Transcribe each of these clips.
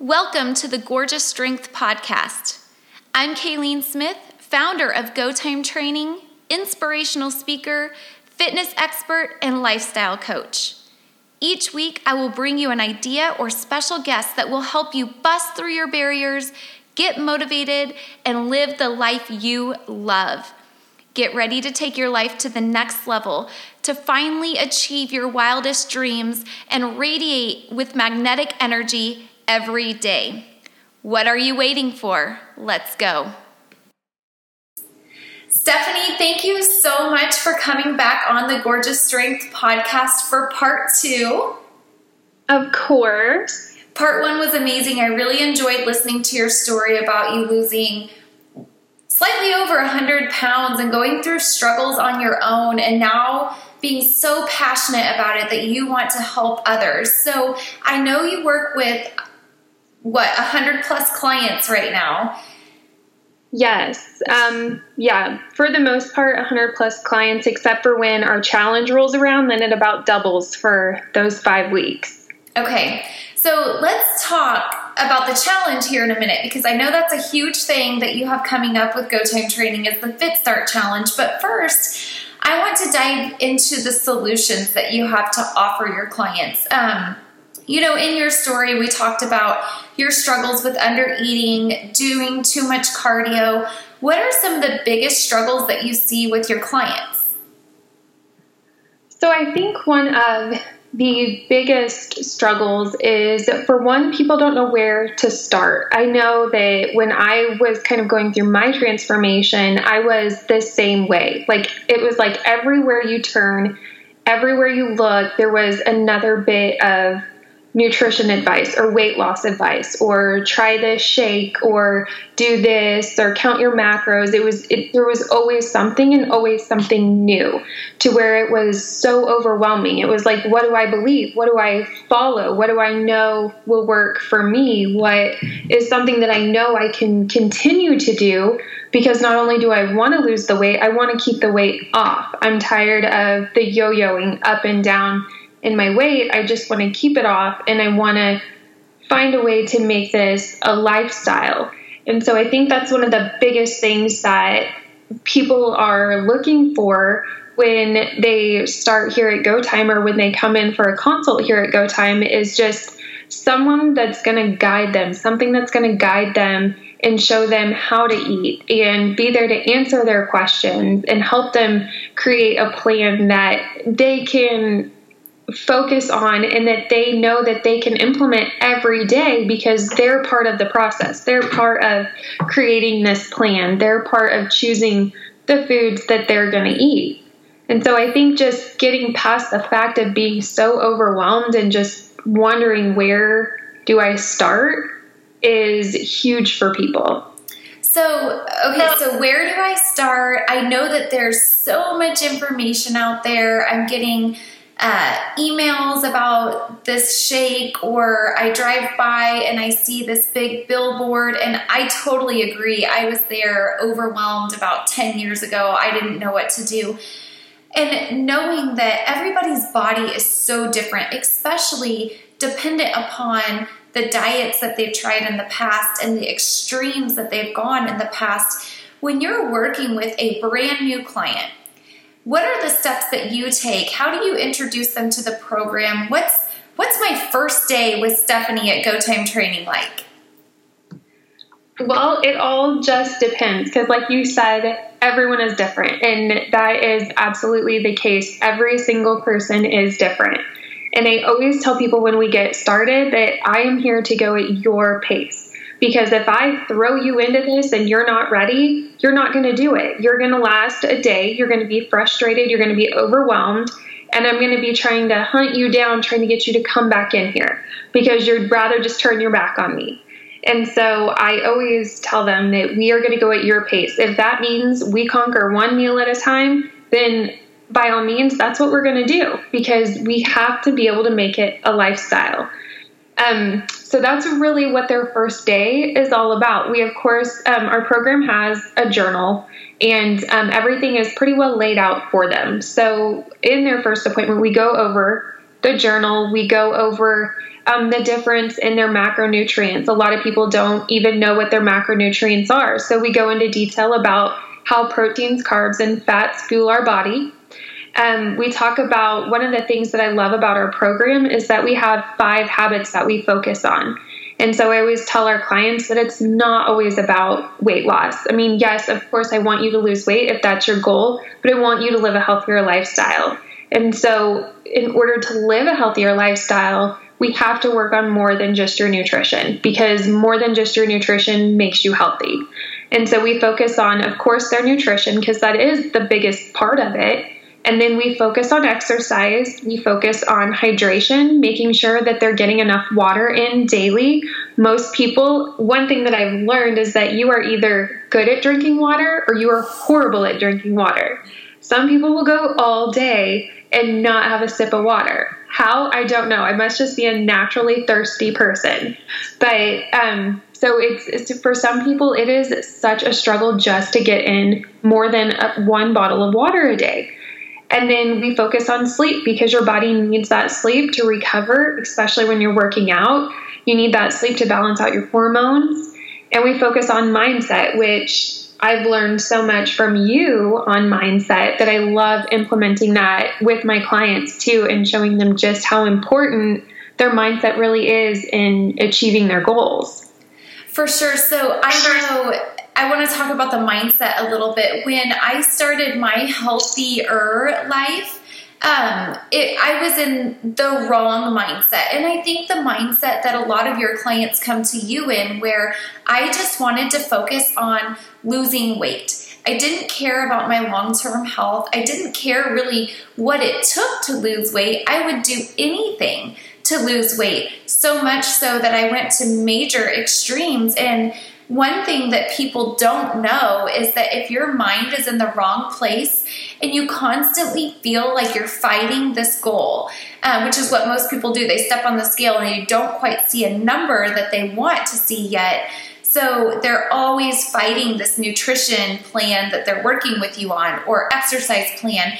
Welcome to the Gorgeous Strength Podcast. I'm Kayleen Smith, founder of Go Time Training, inspirational speaker, fitness expert, and lifestyle coach. Each week, I will bring you an idea or special guest that will help you bust through your barriers, get motivated, and live the life you love. Get ready to take your life to the next level, to finally achieve your wildest dreams and radiate with magnetic energy every day. What are you waiting for? Let's go. Stephanie, thank you so much for coming back on the Gorgeous Strength podcast for part two. Of course. Part one was amazing. I really enjoyed listening to your story about you losing slightly over 100 pounds and going through struggles on your own, and now being so passionate about it that you want to help others. So I know you work with what 100 plus clients right now? Yes um, yeah for the most part 100 plus clients except for when our challenge rolls around then it about doubles for those five weeks. Okay so let's talk about the challenge here in a minute because i know that's a huge thing that you have coming up with go time training is the fit start challenge but first i want to dive into the solutions that you have to offer your clients. Um, you know, in your story, we talked about your struggles with under eating, doing too much cardio. What are some of the biggest struggles that you see with your clients? So, I think one of the biggest struggles is for one, people don't know where to start. I know that when I was kind of going through my transformation, I was the same way. Like, it was like everywhere you turn, everywhere you look, there was another bit of nutrition advice or weight loss advice or try this shake or do this or count your macros. It was it, there was always something and always something new to where it was so overwhelming. It was like what do i believe? What do i follow? What do i know will work for me? What is something that i know i can continue to do? Because not only do i want to lose the weight i want to keep the weight off. I'm tired of the yo-yoing up and down in my weight. I just want to keep it off and I want to find a way to make this a lifestyle. And so I think that's one of the biggest things that people are looking for when they start here at Go Time or when they come in for a consult here at Go Time is just someone that's going to guide them, something that's going to guide them and show them how to eat and be there to answer their questions and help them create a plan that they can focus on and that they know that they can implement every day because they're part of the process. They're part of creating this plan. They're part of choosing the foods that they're going to eat. And so I think just getting past the fact of being so overwhelmed and just wondering where do I start is huge for people. So, okay, so where do I start? I know that there's so much information out there. I'm getting uh, emails about this shake, or I drive by and I see this big billboard, and I totally agree. I was there overwhelmed about 10 years ago. I didn't know what to do. And knowing that everybody's body is so different, especially dependent upon the diets that they've tried in the past and the extremes that they've gone in the past, when you're working with a brand new client, what are the steps that you take? How do you introduce them to the program? What's what's my first day with Stephanie at Go Time Training like? Well, it all just depends because, like you said, everyone is different, and that is absolutely the case. Every single person is different. And I always tell people when we get started that I am here to go at your pace. Because if I throw you into this and you're not ready, you're not going to do it. You're going to last a day. You're going to be frustrated. You're going to be overwhelmed. And I'm going to be trying to hunt you down, trying to get you to come back in here because you'd rather just turn your back on me. And so I always tell them that we are going to go at your pace. If that means we conquer one meal at a time, then by all means, that's what we're going to do because we have to be able to make it a lifestyle. Um, so that's really what their first day is all about. We, of course, um, our program has a journal and um, everything is pretty well laid out for them. So in their first appointment, we go over the journal, we go over um, the difference in their macronutrients. A lot of people don't even know what their macronutrients are. So we go into detail about how proteins, carbs, and fats fuel our body. Um, we talk about one of the things that I love about our program is that we have five habits that we focus on. And so I always tell our clients that it's not always about weight loss. I mean, yes, of course, I want you to lose weight if that's your goal, but I want you to live a healthier lifestyle. And so, in order to live a healthier lifestyle, we have to work on more than just your nutrition because more than just your nutrition makes you healthy. And so, we focus on, of course, their nutrition because that is the biggest part of it. And then we focus on exercise. We focus on hydration, making sure that they're getting enough water in daily. Most people, one thing that I've learned is that you are either good at drinking water or you are horrible at drinking water. Some people will go all day and not have a sip of water. How? I don't know. I must just be a naturally thirsty person. But um, so it's, it's, for some people, it is such a struggle just to get in more than a, one bottle of water a day. And then we focus on sleep because your body needs that sleep to recover, especially when you're working out. You need that sleep to balance out your hormones. And we focus on mindset, which I've learned so much from you on mindset that I love implementing that with my clients too and showing them just how important their mindset really is in achieving their goals. For sure. So I know I want to talk about the mindset a little bit. When I started my healthier life, um, it, I was in the wrong mindset. And I think the mindset that a lot of your clients come to you in, where I just wanted to focus on losing weight. I didn't care about my long term health. I didn't care really what it took to lose weight. I would do anything to lose weight, so much so that I went to major extremes. And one thing that people don't know is that if your mind is in the wrong place and you constantly feel like you're fighting this goal, um, which is what most people do, they step on the scale and you don't quite see a number that they want to see yet. So they're always fighting this nutrition plan that they're working with you on or exercise plan.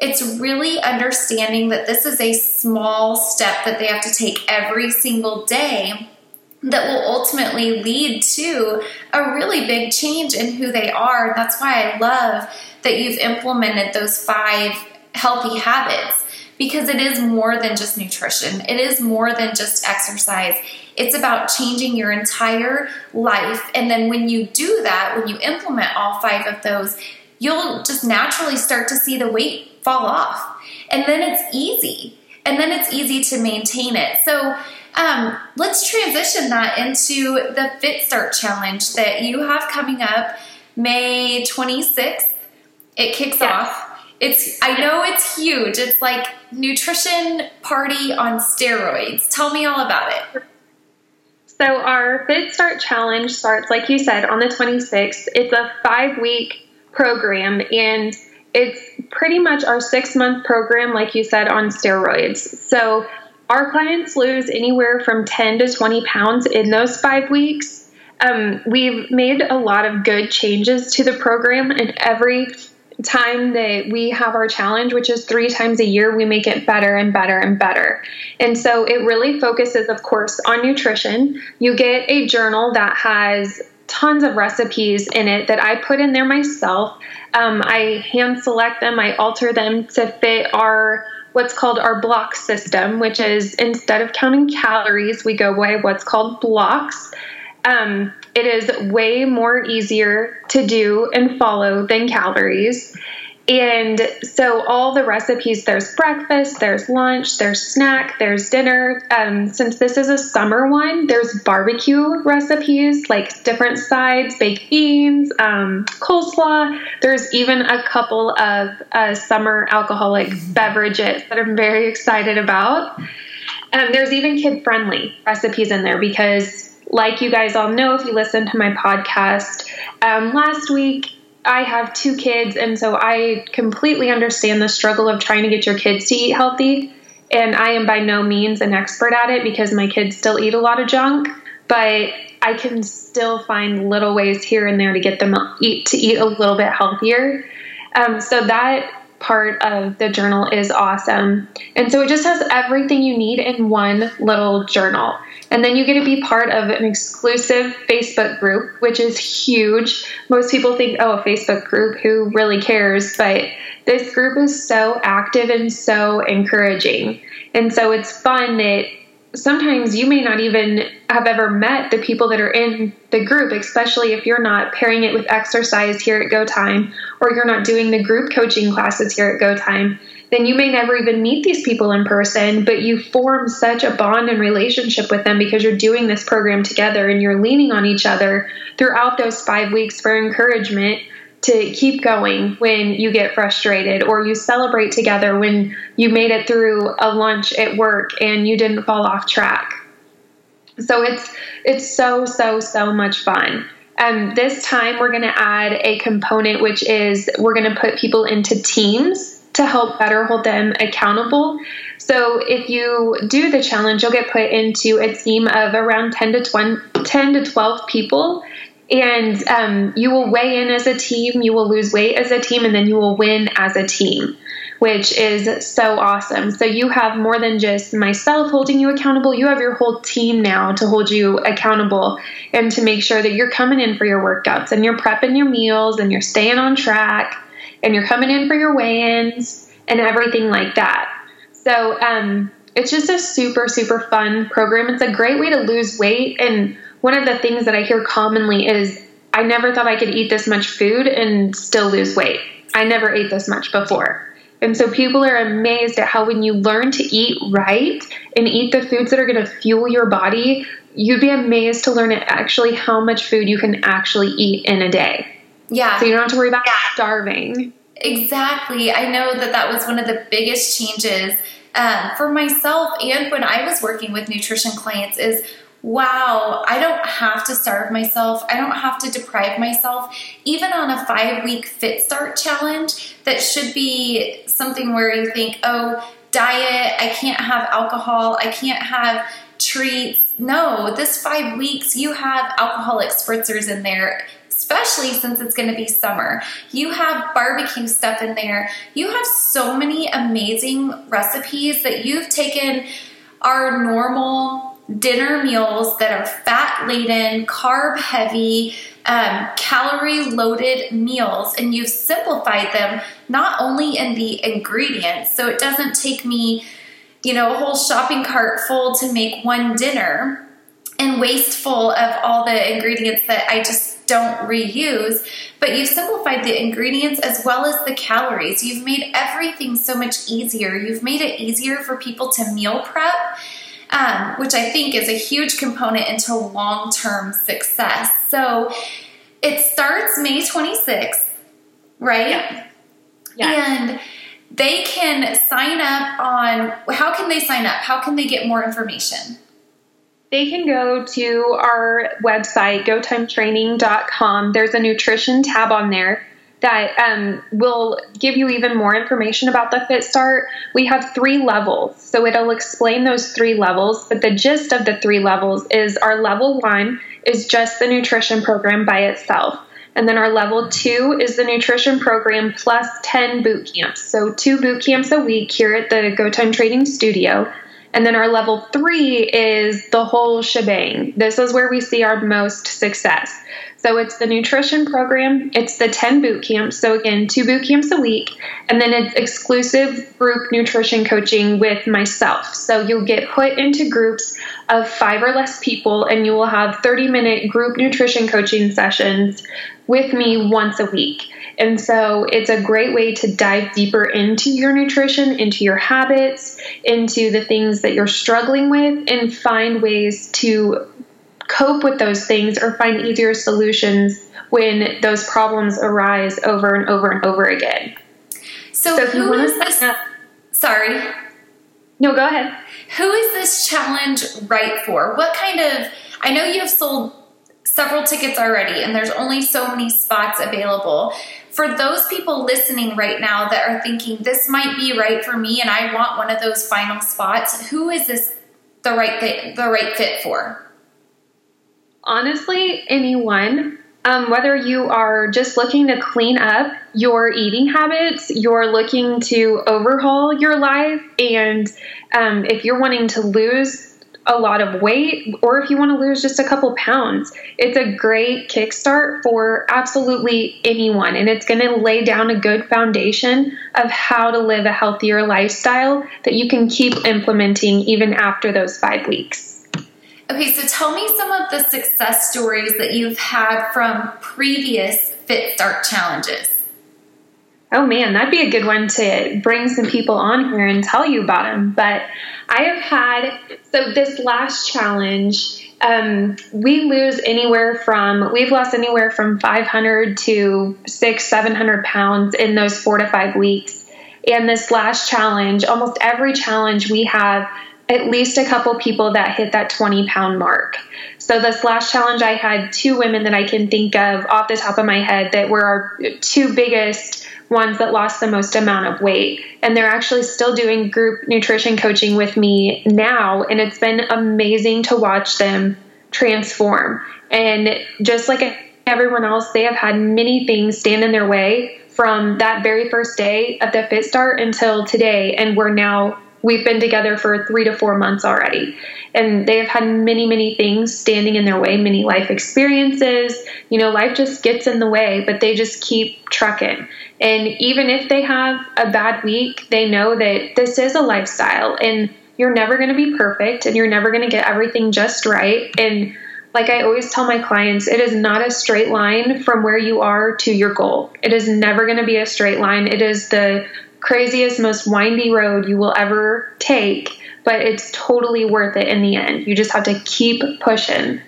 It's really understanding that this is a small step that they have to take every single day that will ultimately lead to a really big change in who they are. That's why I love that you've implemented those five healthy habits because it is more than just nutrition, it is more than just exercise. It's about changing your entire life. And then when you do that, when you implement all five of those, you'll just naturally start to see the weight fall off. And then it's easy. And then it's easy to maintain it. So, um, let's transition that into the Fit Start Challenge that you have coming up May 26th. It kicks off. It's I know it's huge. It's like nutrition party on steroids. Tell me all about it. So our Fit Start Challenge starts, like you said, on the 26th. It's a five week program and it's pretty much our six month program, like you said, on steroids. So our clients lose anywhere from 10 to 20 pounds in those five weeks. Um, we've made a lot of good changes to the program, and every time that we have our challenge, which is three times a year, we make it better and better and better. And so it really focuses, of course, on nutrition. You get a journal that has tons of recipes in it that I put in there myself. Um, I hand select them, I alter them to fit our what's called our block system, which is instead of counting calories, we go by what's called blocks. Um, it is way more easier to do and follow than calories. And so, all the recipes there's breakfast, there's lunch, there's snack, there's dinner. Um, since this is a summer one, there's barbecue recipes like different sides, baked beans, um, coleslaw. There's even a couple of uh, summer alcoholic beverages that I'm very excited about. Um, there's even kid friendly recipes in there because, like you guys all know, if you listen to my podcast um, last week, I have two kids, and so I completely understand the struggle of trying to get your kids to eat healthy. And I am by no means an expert at it because my kids still eat a lot of junk, but I can still find little ways here and there to get them eat to eat a little bit healthier. Um, so that part of the journal is awesome. And so it just has everything you need in one little journal. And then you get to be part of an exclusive Facebook group, which is huge. Most people think, oh, a Facebook group, who really cares? But this group is so active and so encouraging. And so it's fun that sometimes you may not even have ever met the people that are in the group, especially if you're not pairing it with exercise here at Go Time or you're not doing the group coaching classes here at Go Time. Then you may never even meet these people in person, but you form such a bond and relationship with them because you're doing this program together and you're leaning on each other throughout those five weeks for encouragement to keep going when you get frustrated or you celebrate together when you made it through a lunch at work and you didn't fall off track. So it's it's so so so much fun. Um, this time we're going to add a component which is we're going to put people into teams to help better hold them accountable. So if you do the challenge, you'll get put into a team of around 10 to 20, 10 to 12 people and um, you will weigh in as a team, you will lose weight as a team, and then you will win as a team, which is so awesome. So you have more than just myself holding you accountable, you have your whole team now to hold you accountable and to make sure that you're coming in for your workouts and you're prepping your meals and you're staying on track and you're coming in for your weigh ins and everything like that. So, um, it's just a super, super fun program. It's a great way to lose weight and one of the things that I hear commonly is I never thought I could eat this much food and still lose weight. I never ate this much before. And so people are amazed at how when you learn to eat right and eat the foods that are going to fuel your body, you'd be amazed to learn actually how much food you can actually eat in a day. Yeah. So you don't have to worry about starving. Exactly. I know that that was one of the biggest changes um, for myself and when I was working with nutrition clients is wow, I don't have to starve myself. I don't have to deprive myself. Even on a five week fit start challenge, that should be something where you think, oh, diet, I can't have alcohol, I can't have treats. No, this five weeks, you have alcoholic spritzers in there. Especially since it's going to be summer. You have barbecue stuff in there. You have so many amazing recipes that you've taken our normal dinner meals that are fat laden, carb heavy, um, calorie loaded meals, and you've simplified them not only in the ingredients, so it doesn't take me, you know, a whole shopping cart full to make one dinner and wasteful of all the ingredients that I just don't reuse, but you've simplified the ingredients as well as the calories. You've made everything so much easier. You've made it easier for people to meal prep um, which I think is a huge component into long term success. So it starts May 26th, right? Yeah. yeah. And they can sign up on how can they sign up? How can they get more information? They can go to our website, gotimetraining.com. There's a nutrition tab on there that um, will give you even more information about the Fit Start. We have three levels, so it'll explain those three levels. But the gist of the three levels is our level one is just the nutrition program by itself. And then our level two is the nutrition program plus 10 boot camps. So, two boot camps a week here at the Go Time Training Studio. And then our level three is the whole shebang. This is where we see our most success. So it's the nutrition program, it's the 10 boot camps. So again, two boot camps a week, and then it's exclusive group nutrition coaching with myself. So you'll get put into groups of five or less people, and you will have 30 minute group nutrition coaching sessions with me once a week. And so it's a great way to dive deeper into your nutrition, into your habits, into the things that you're struggling with, and find ways to cope with those things or find easier solutions when those problems arise over and over and over again. So, so who is this? Up, sorry. No, go ahead. Who is this challenge right for? What kind of? I know you've sold several tickets already, and there's only so many spots available. For those people listening right now that are thinking this might be right for me, and I want one of those final spots, who is this the right fit, the right fit for? honestly, anyone Um, whether you are just looking to clean up your eating habits, you're looking to overhaul your life, and um, if you're wanting to lose a lot of weight or if you want to lose just a couple pounds, it's a great kickstart for absolutely anyone. And it's going to lay down a good foundation of how to live a healthier lifestyle that you can keep implementing even after those five weeks. Okay, so tell me some of the success stories that you've had from previous Fit Start challenges. Oh man, that'd be a good one to bring some people on here and tell you about them. But I have had, so this last challenge, um, we lose anywhere from, we've lost anywhere from 500 to six, 700 pounds in those four to five weeks. And this last challenge, almost every challenge we have at least a couple people that hit that 20 pound mark. So, this last challenge, I had two women that I can think of off the top of my head that were our two biggest ones that lost the most amount of weight. And they're actually still doing group nutrition coaching with me now. And it's been amazing to watch them transform. And just like everyone else, they have had many things stand in their way from that very first day of the Fit Start until today. And we're now we've been together for three to four months already. And they have had many, many things standing in their way, many life experiences. You know, life just gets in the way, but they just keep trucking. And even if they have a bad week, they know that this is a lifestyle and you're never going to be perfect and you're never going to get everything just right. And like I always tell my clients, it is not a straight line from where you are to your goal. It is never going to be a straight line. It is the craziest, most windy road you will ever take, but it's totally worth it in the end. You just have to keep pushing.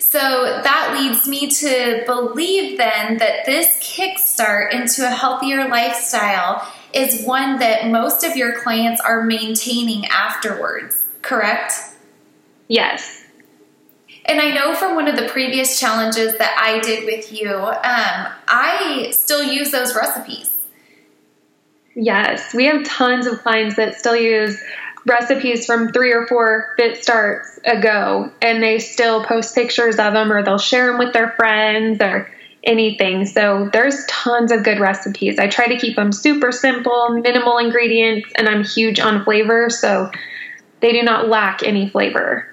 So that leads me to believe then that this kickstart into a healthier lifestyle is one that most of your clients are maintaining afterwards, correct? Yes. And I know from one of the previous challenges that I did with you, um, I still use those recipes. Yes, we have tons of clients that still use recipes from three or four fit starts ago and they still post pictures of them or they'll share them with their friends or anything. So there's tons of good recipes. I try to keep them super simple, minimal ingredients, and I'm huge on flavor, so they do not lack any flavor.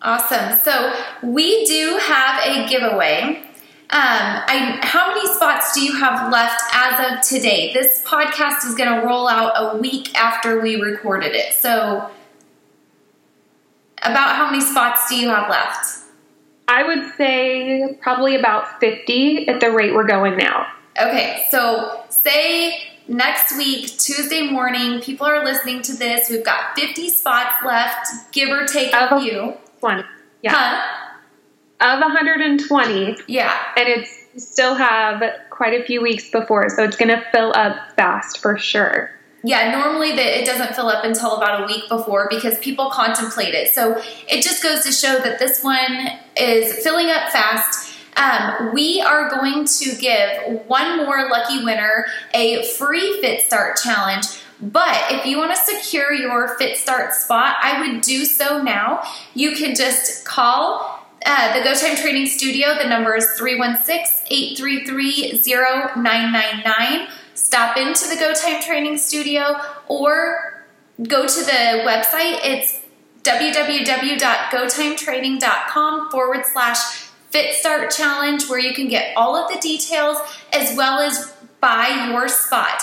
Awesome. So we do have a giveaway. Um, I, how many spots do you have left as of today? This podcast is going to roll out a week after we recorded it. So, about how many spots do you have left? I would say probably about 50 at the rate we're going now. Okay, so say next week, Tuesday morning, people are listening to this. We've got 50 spots left, give or take a few. One. Yeah. Huh? Of 120. Yeah. And it's still have quite a few weeks before, so it's going to fill up fast for sure. Yeah, normally that it doesn't fill up until about a week before because people contemplate it. So it just goes to show that this one is filling up fast. Um, we are going to give one more lucky winner a free Fit Start challenge. But if you want to secure your Fit Start spot, I would do so now. You can just call uh, the Go Time Training Studio, the number is 316 833 0999. Stop into the Go Time Training Studio or go to the website. It's www.gotimetraining.com forward slash Fit Start Challenge, where you can get all of the details as well as buy your spot.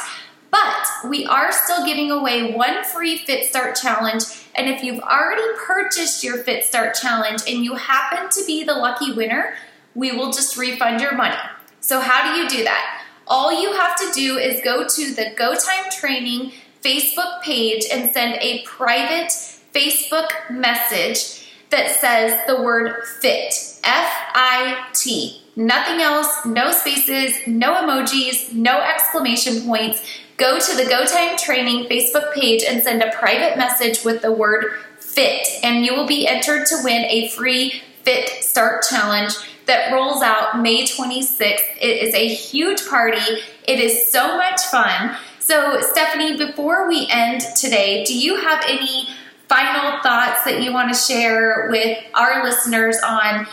But we are still giving away one free Fit Start challenge. And if you've already purchased your Fit Start challenge and you happen to be the lucky winner, we will just refund your money. So, how do you do that? All you have to do is go to the Go Time Training Facebook page and send a private Facebook message that says the word FIT, F I T. Nothing else, no spaces, no emojis, no exclamation points go to the Go Time Training Facebook page and send a private message with the word FIT, and you will be entered to win a free Fit Start Challenge that rolls out May 26th. It is a huge party, it is so much fun. So, Stephanie, before we end today, do you have any final thoughts that you want to share with our listeners on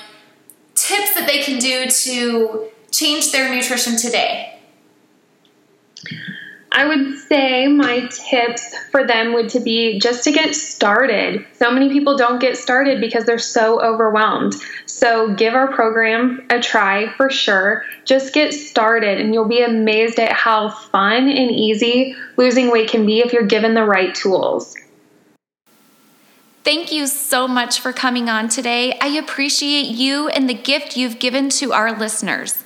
tips that they can do to change their nutrition today? I would say my tips for them would to be just to get started. So many people don't get started because they're so overwhelmed. So give our program a try for sure. Just get started and you'll be amazed at how fun and easy losing weight can be if you're given the right tools. Thank you so much for coming on today. I appreciate you and the gift you've given to our listeners.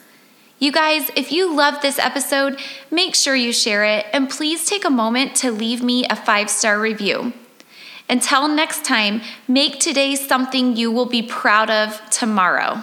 You guys, if you love this episode, make sure you share it and please take a moment to leave me a five star review. Until next time, make today something you will be proud of tomorrow.